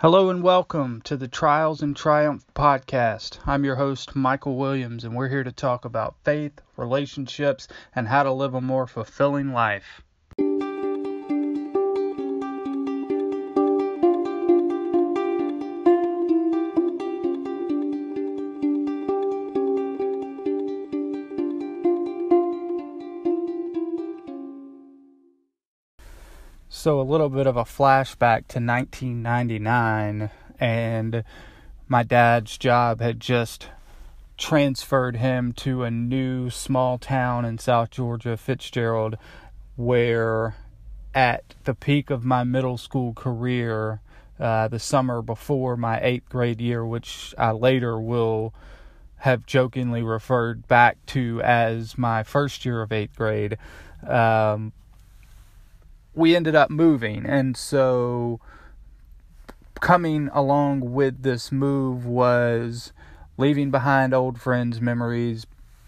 Hello and welcome to the Trials and Triumph podcast. I'm your host, Michael Williams, and we're here to talk about faith, relationships, and how to live a more fulfilling life. So, a little bit of a flashback to 1999, and my dad's job had just transferred him to a new small town in South Georgia, Fitzgerald, where at the peak of my middle school career, uh, the summer before my eighth grade year, which I later will have jokingly referred back to as my first year of eighth grade. Um, we ended up moving. And so coming along with this move was leaving behind old friends' memories,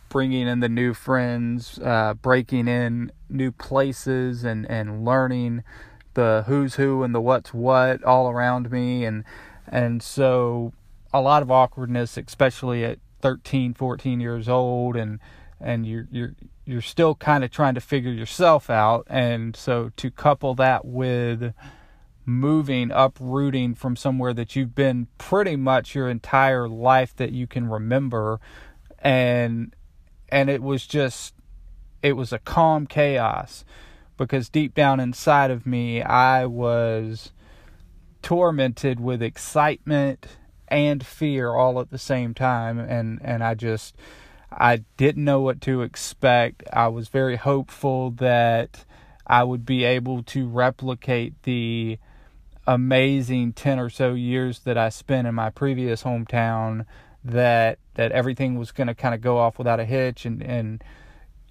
bringing in the new friends, uh, breaking in new places, and, and learning the who's who and the what's what all around me. And, and so a lot of awkwardness, especially at 13, 14 years old. And, and you're, you're, you're still kind of trying to figure yourself out. And so to couple that with moving, uprooting from somewhere that you've been pretty much your entire life that you can remember and and it was just it was a calm chaos because deep down inside of me I was tormented with excitement and fear all at the same time and and I just I didn't know what to expect. I was very hopeful that I would be able to replicate the amazing 10 or so years that I spent in my previous hometown that that everything was going to kind of go off without a hitch and and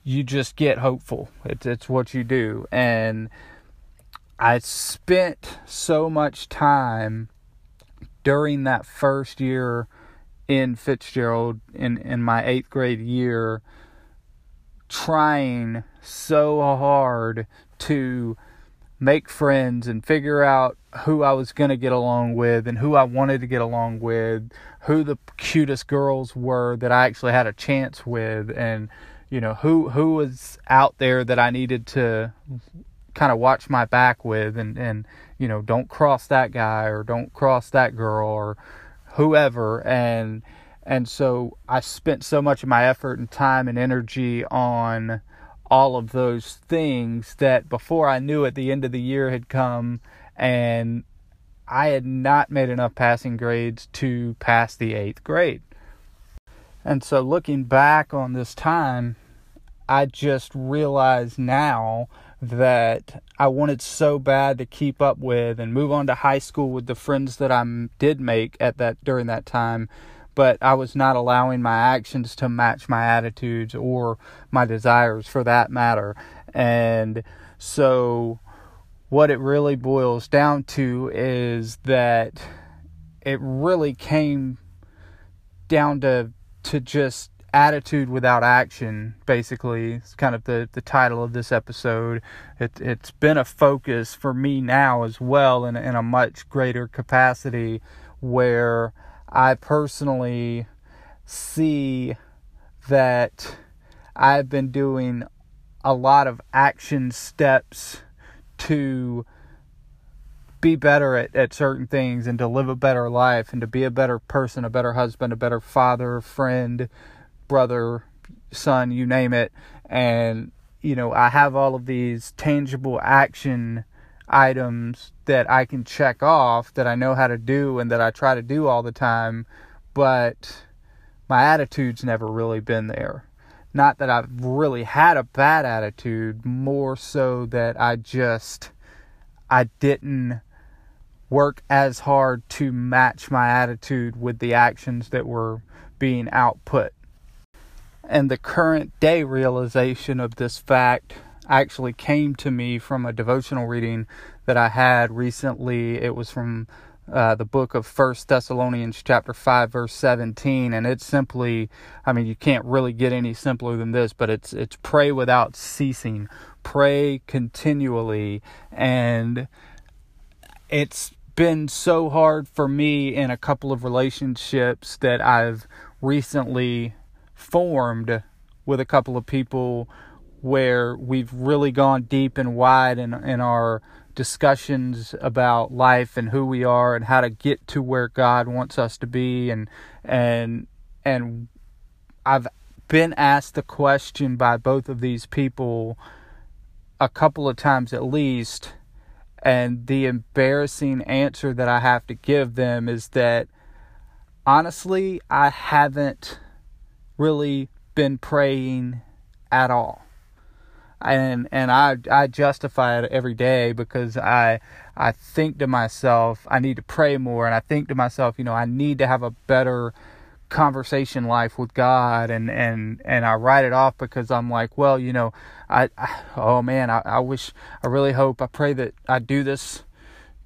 you just get hopeful. It's it's what you do. And I spent so much time during that first year in Fitzgerald in, in my eighth grade year trying so hard to make friends and figure out who I was going to get along with and who I wanted to get along with, who the cutest girls were that I actually had a chance with and you know who who was out there that I needed to kind of watch my back with and and you know don't cross that guy or don't cross that girl or whoever and and so I spent so much of my effort and time and energy on all of those things that before I knew it the end of the year had come and I had not made enough passing grades to pass the 8th grade. And so looking back on this time I just realized now that I wanted so bad to keep up with and move on to high school with the friends that I did make at that during that time but I was not allowing my actions to match my attitudes or my desires for that matter. And so what it really boils down to is that it really came down to to just attitude without action basically it's kind of the, the title of this episode. It, it's been a focus for me now as well in, in a much greater capacity where i personally see that i've been doing a lot of action steps to be better at, at certain things and to live a better life and to be a better person, a better husband, a better father, friend, brother, son, you name it. And, you know, I have all of these tangible action items that I can check off that I know how to do and that I try to do all the time, but my attitude's never really been there. Not that I've really had a bad attitude, more so that I just I didn't work as hard to match my attitude with the actions that were being output and the current day realization of this fact actually came to me from a devotional reading that I had recently. It was from uh, the book of First Thessalonians, chapter five, verse seventeen, and it's simply, I mean, you can't really get any simpler than this, but it's it's pray without ceasing, pray continually, and it's been so hard for me in a couple of relationships that I've recently formed with a couple of people where we've really gone deep and wide in in our discussions about life and who we are and how to get to where God wants us to be. And and and I've been asked the question by both of these people a couple of times at least. And the embarrassing answer that I have to give them is that honestly I haven't really been praying at all. And and I I justify it every day because I I think to myself I need to pray more. And I think to myself you know I need to have a better conversation life with God. And and and I write it off because I'm like well you know I, I oh man I, I wish I really hope I pray that I do this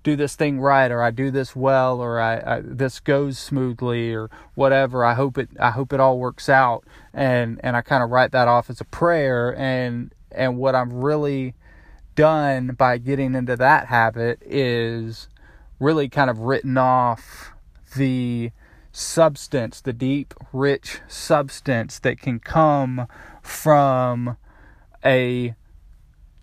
do this thing right or I do this well or I, I, this goes smoothly or whatever. I hope it I hope it all works out. And and I kind of write that off as a prayer. And and what I'm really done by getting into that habit is really kind of written off the substance, the deep, rich substance that can come from a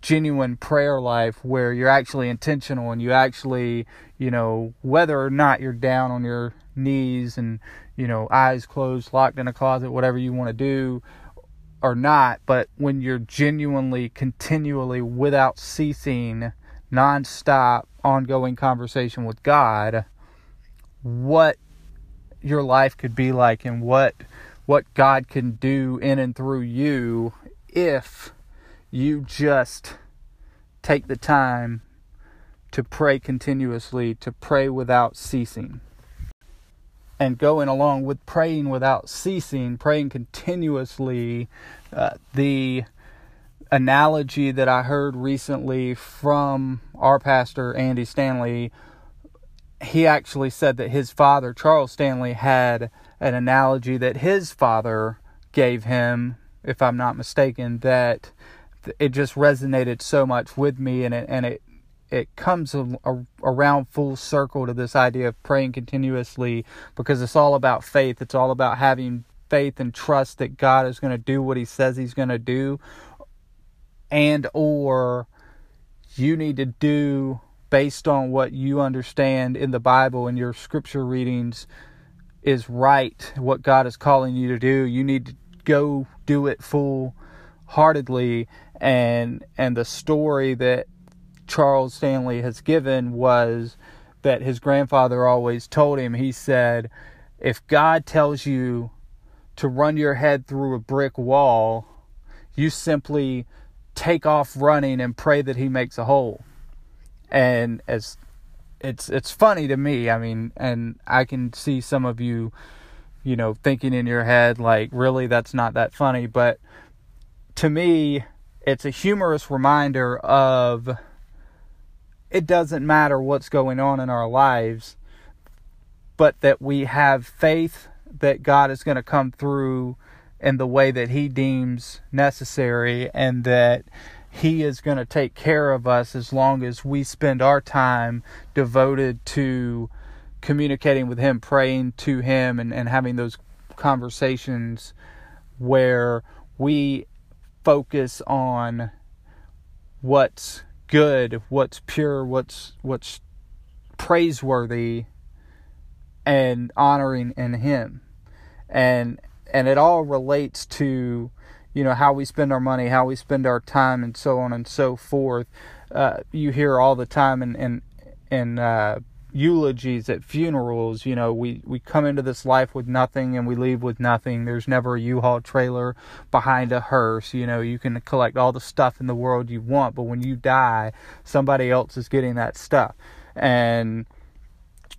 genuine prayer life where you're actually intentional and you actually, you know, whether or not you're down on your knees and, you know, eyes closed, locked in a closet, whatever you want to do, or not, but when you're genuinely, continually, without ceasing, nonstop, ongoing conversation with God, what your life could be like and what what God can do in and through you if you just take the time to pray continuously, to pray without ceasing and going along with praying without ceasing, praying continuously. Uh, the analogy that I heard recently from our pastor, Andy Stanley, he actually said that his father, Charles Stanley, had an analogy that his father gave him, if I'm not mistaken, that it just resonated so much with me and it, and it it comes a, a, around full circle to this idea of praying continuously because it's all about faith. It's all about having faith and trust that God is going to do what he says he's going to do and or you need to do based on what you understand in the Bible and your scripture readings is right what God is calling you to do. You need to go do it full heartedly and and the story that Charles Stanley has given was that his grandfather always told him. He said, If God tells you to run your head through a brick wall, you simply take off running and pray that he makes a hole. And as it's it's funny to me, I mean, and I can see some of you, you know, thinking in your head like, really that's not that funny, but to me, it's a humorous reminder of it doesn't matter what's going on in our lives, but that we have faith that God is going to come through in the way that He deems necessary and that He is going to take care of us as long as we spend our time devoted to communicating with Him, praying to Him, and, and having those conversations where we focus on what's good, what's pure, what's what's praiseworthy and honoring in him. And and it all relates to you know how we spend our money, how we spend our time and so on and so forth. Uh, you hear all the time in in, in uh, eulogies at funerals. You know, we, we come into this life with nothing and we leave with nothing. There's never a U-Haul trailer behind a hearse. You know, you can collect all the stuff in the world you want, but when you die, somebody else is getting that stuff. And,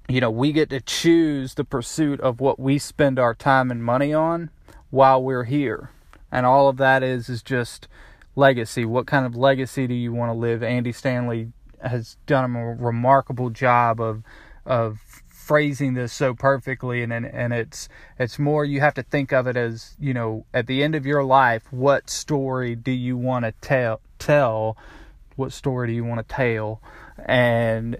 you know, we get to choose the pursuit of what we spend our time and money on while we're here. And all of that is, is just legacy. What kind of legacy do you want to live? Andy Stanley has done a remarkable job of of phrasing this so perfectly and, and and it's it's more you have to think of it as you know at the end of your life what story do you want to tell tell? What story do you want to tell? And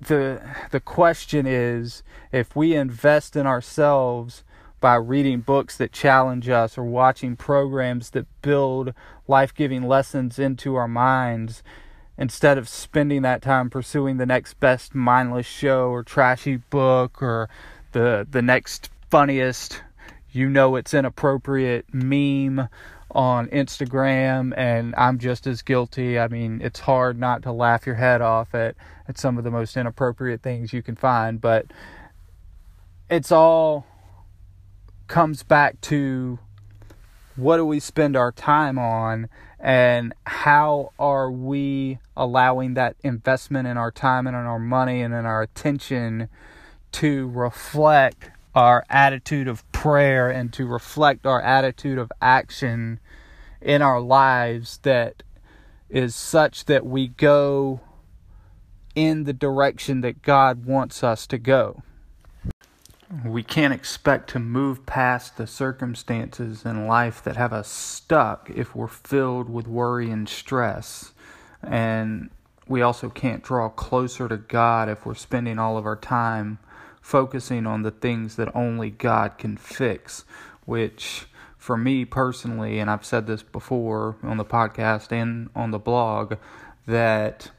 the the question is if we invest in ourselves by reading books that challenge us or watching programs that build life-giving lessons into our minds instead of spending that time pursuing the next best mindless show or trashy book or the the next funniest you know it's inappropriate meme on Instagram and I'm just as guilty. I mean, it's hard not to laugh your head off at at some of the most inappropriate things you can find, but it's all comes back to what do we spend our time on and how are we allowing that investment in our time and in our money and in our attention to reflect our attitude of prayer and to reflect our attitude of action in our lives that is such that we go in the direction that God wants us to go. We can't expect to move past the circumstances in life that have us stuck if we're filled with worry and stress. And we also can't draw closer to God if we're spending all of our time focusing on the things that only God can fix, which for me personally, and I've said this before on the podcast and on the blog, that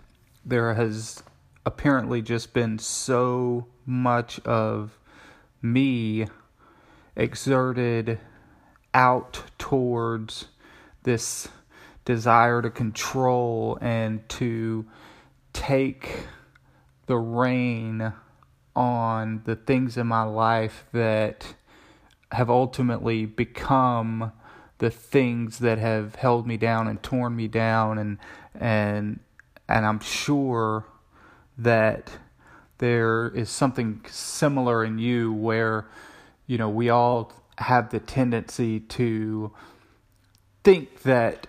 there has apparently just been so much of me exerted out towards this desire to control and to take the rein on the things in my life that have ultimately become the things that have held me down and torn me down and and and I'm sure that there is something similar in you where you know we all have the tendency to think that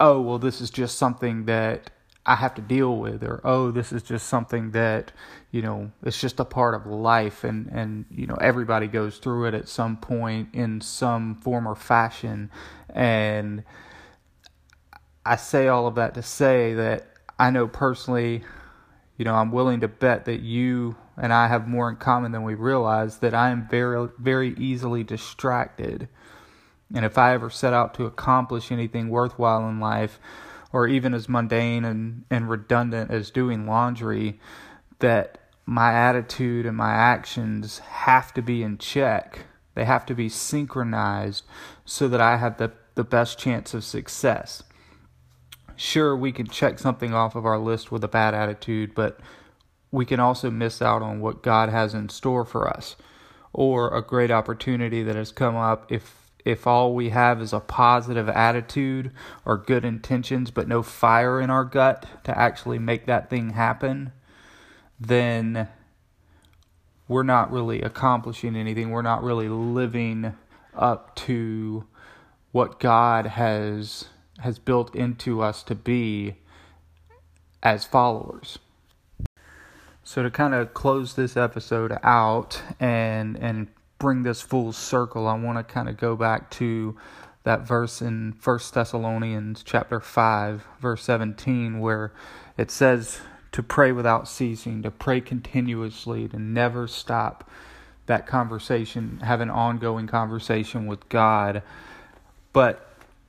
oh well this is just something that I have to deal with or oh this is just something that you know it's just a part of life and and you know everybody goes through it at some point in some form or fashion. And I say all of that to say that I know personally you know I'm willing to bet that you and I have more in common than we realize that I am very very easily distracted and if I ever set out to accomplish anything worthwhile in life or even as mundane and, and redundant as doing laundry, that my attitude and my actions have to be in check. They have to be synchronized so that I have the, the best chance of success. Sure, we can check something off of our list with a bad attitude, but we can also miss out on what God has in store for us or a great opportunity that has come up if if all we have is a positive attitude or good intentions, but no fire in our gut to actually make that thing happen, then we're not really accomplishing anything. We're not really living up to what God has has built into us to be as followers. So to kind of close this episode out and and bring this full circle, I want to kind of go back to that verse in First Thessalonians chapter 5 verse 17 where it says to pray without ceasing, to pray continuously, to never stop that conversation, have an ongoing conversation with God. But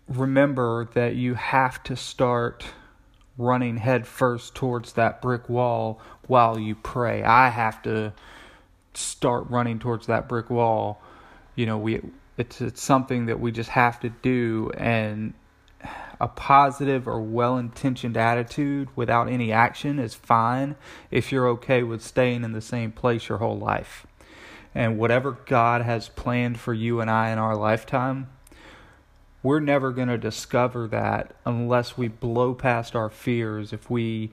remember that you have to start running headfirst towards that brick wall while you pray. I have to start running towards that brick wall. You know, we it's it's something that we just have to do and a positive or well-intentioned attitude without any action is fine if you're okay with staying in the same place your whole life. And whatever God has planned for you and I in our lifetime, we're never going to discover that unless we blow past our fears if we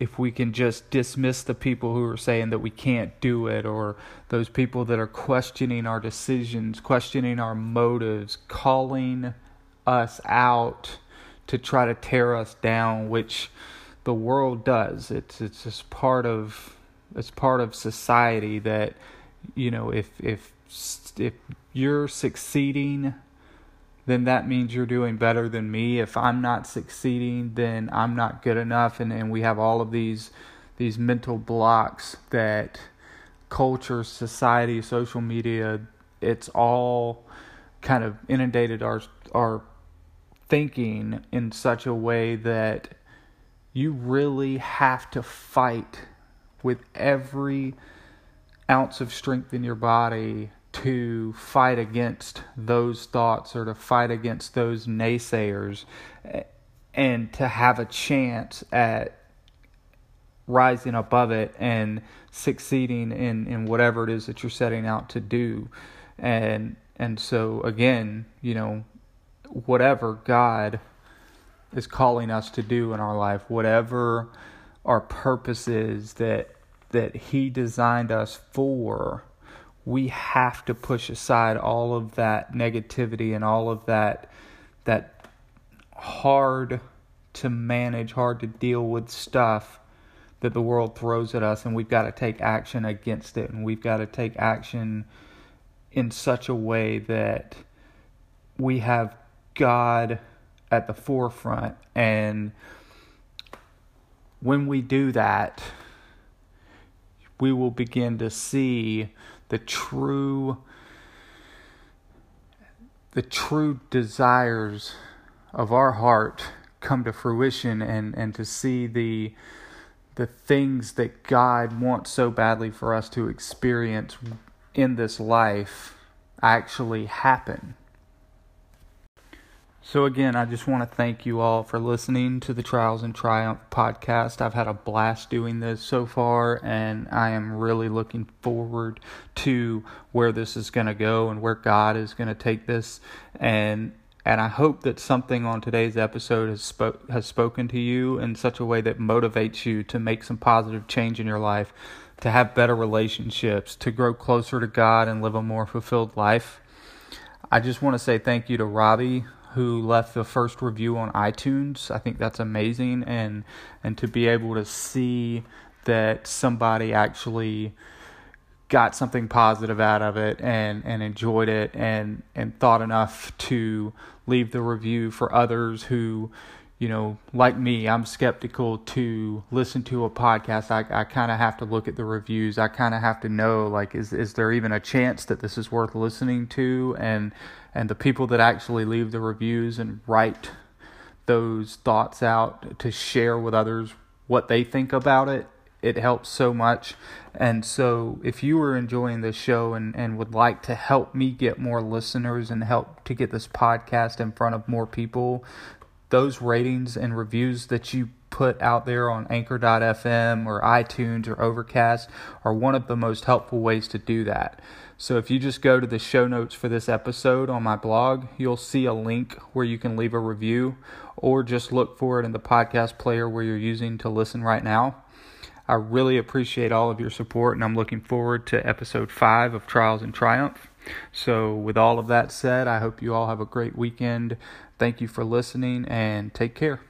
if we can just dismiss the people who are saying that we can't do it or those people that are questioning our decisions, questioning our motives, calling us out to try to tear us down, which the world does. It's it's just part of it's part of society that you know if if if you're succeeding then that means you're doing better than me. If I'm not succeeding, then I'm not good enough. And, and we have all of these these mental blocks that culture, society, social media, it's all kind of inundated our our thinking in such a way that you really have to fight with every ounce of strength in your body to fight against those thoughts or to fight against those naysayers and to have a chance at rising above it and succeeding in, in whatever it is that you're setting out to do. And and so again, you know, whatever God is calling us to do in our life, whatever our purpose is that that he designed us for, we have to push aside all of that negativity and all of that that hard to manage, hard to deal with stuff that the world throws at us, and we've got to take action against it, and we've got to take action in such a way that we have God at the forefront. And when we do that, we will begin to see the true the true desires of our heart come to fruition and, and to see the the things that God wants so badly for us to experience in this life actually happen. So, again, I just want to thank you all for listening to the Trials and Triumph podcast. I've had a blast doing this so far, and I am really looking forward to where this is going to go and where God is going to take this. And and I hope that something on today's episode has spoke has spoken to you in such a way that motivates you to make some positive change in your life, to have better relationships, to grow closer to God and live a more fulfilled life. I just want to say thank you to Robbie who left the first review on iTunes. I think that's amazing and and to be able to see that somebody actually got something positive out of it and and enjoyed it and and thought enough to leave the review for others who you know, like me, I'm skeptical to listen to a podcast. I, I kind of have to look at the reviews. I kind of have to know, like, is is there even a chance that this is worth listening to? And and the people that actually leave the reviews and write those thoughts out to share with others what they think about it, it helps so much. And so, if you are enjoying this show and, and would like to help me get more listeners and help to get this podcast in front of more people, those ratings and reviews that you put out there on anchor.fm or iTunes or Overcast are one of the most helpful ways to do that. So if you just go to the show notes for this episode on my blog, you'll see a link where you can leave a review or just look for it in the podcast player where you're using to listen right now. I really appreciate all of your support and I'm looking forward to episode 5 of Trials and Triumph. So, with all of that said, I hope you all have a great weekend. Thank you for listening and take care.